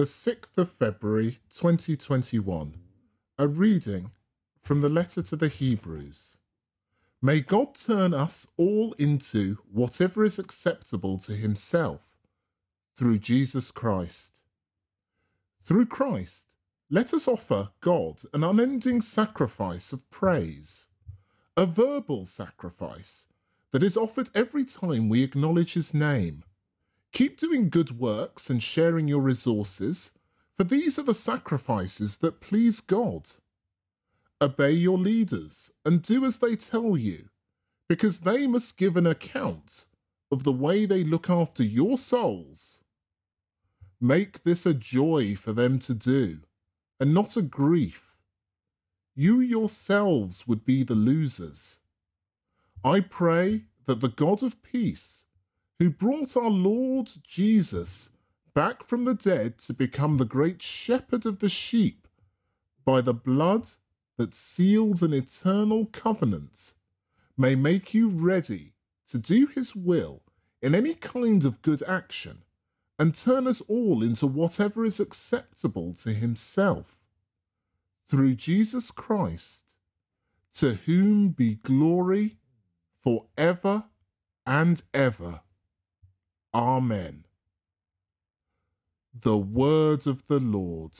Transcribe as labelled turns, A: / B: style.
A: the 6th of February 2021. A reading from the letter to the Hebrews. May God turn us all into whatever is acceptable to Himself through Jesus Christ. Through Christ, let us offer God an unending sacrifice of praise, a verbal sacrifice that is offered every time we acknowledge His name Keep doing good works and sharing your resources, for these are the sacrifices that please God. Obey your leaders and do as they tell you, because they must give an account of the way they look after your souls. Make this a joy for them to do, and not a grief. You yourselves would be the losers. I pray that the God of peace who brought our Lord Jesus back from the dead to become the great shepherd of the sheep by the blood that seals an eternal covenant, may make you ready to do his will in any kind of good action and turn us all into whatever is acceptable to himself. Through Jesus Christ, to whom be glory for ever and ever. Amen. The word of the Lord.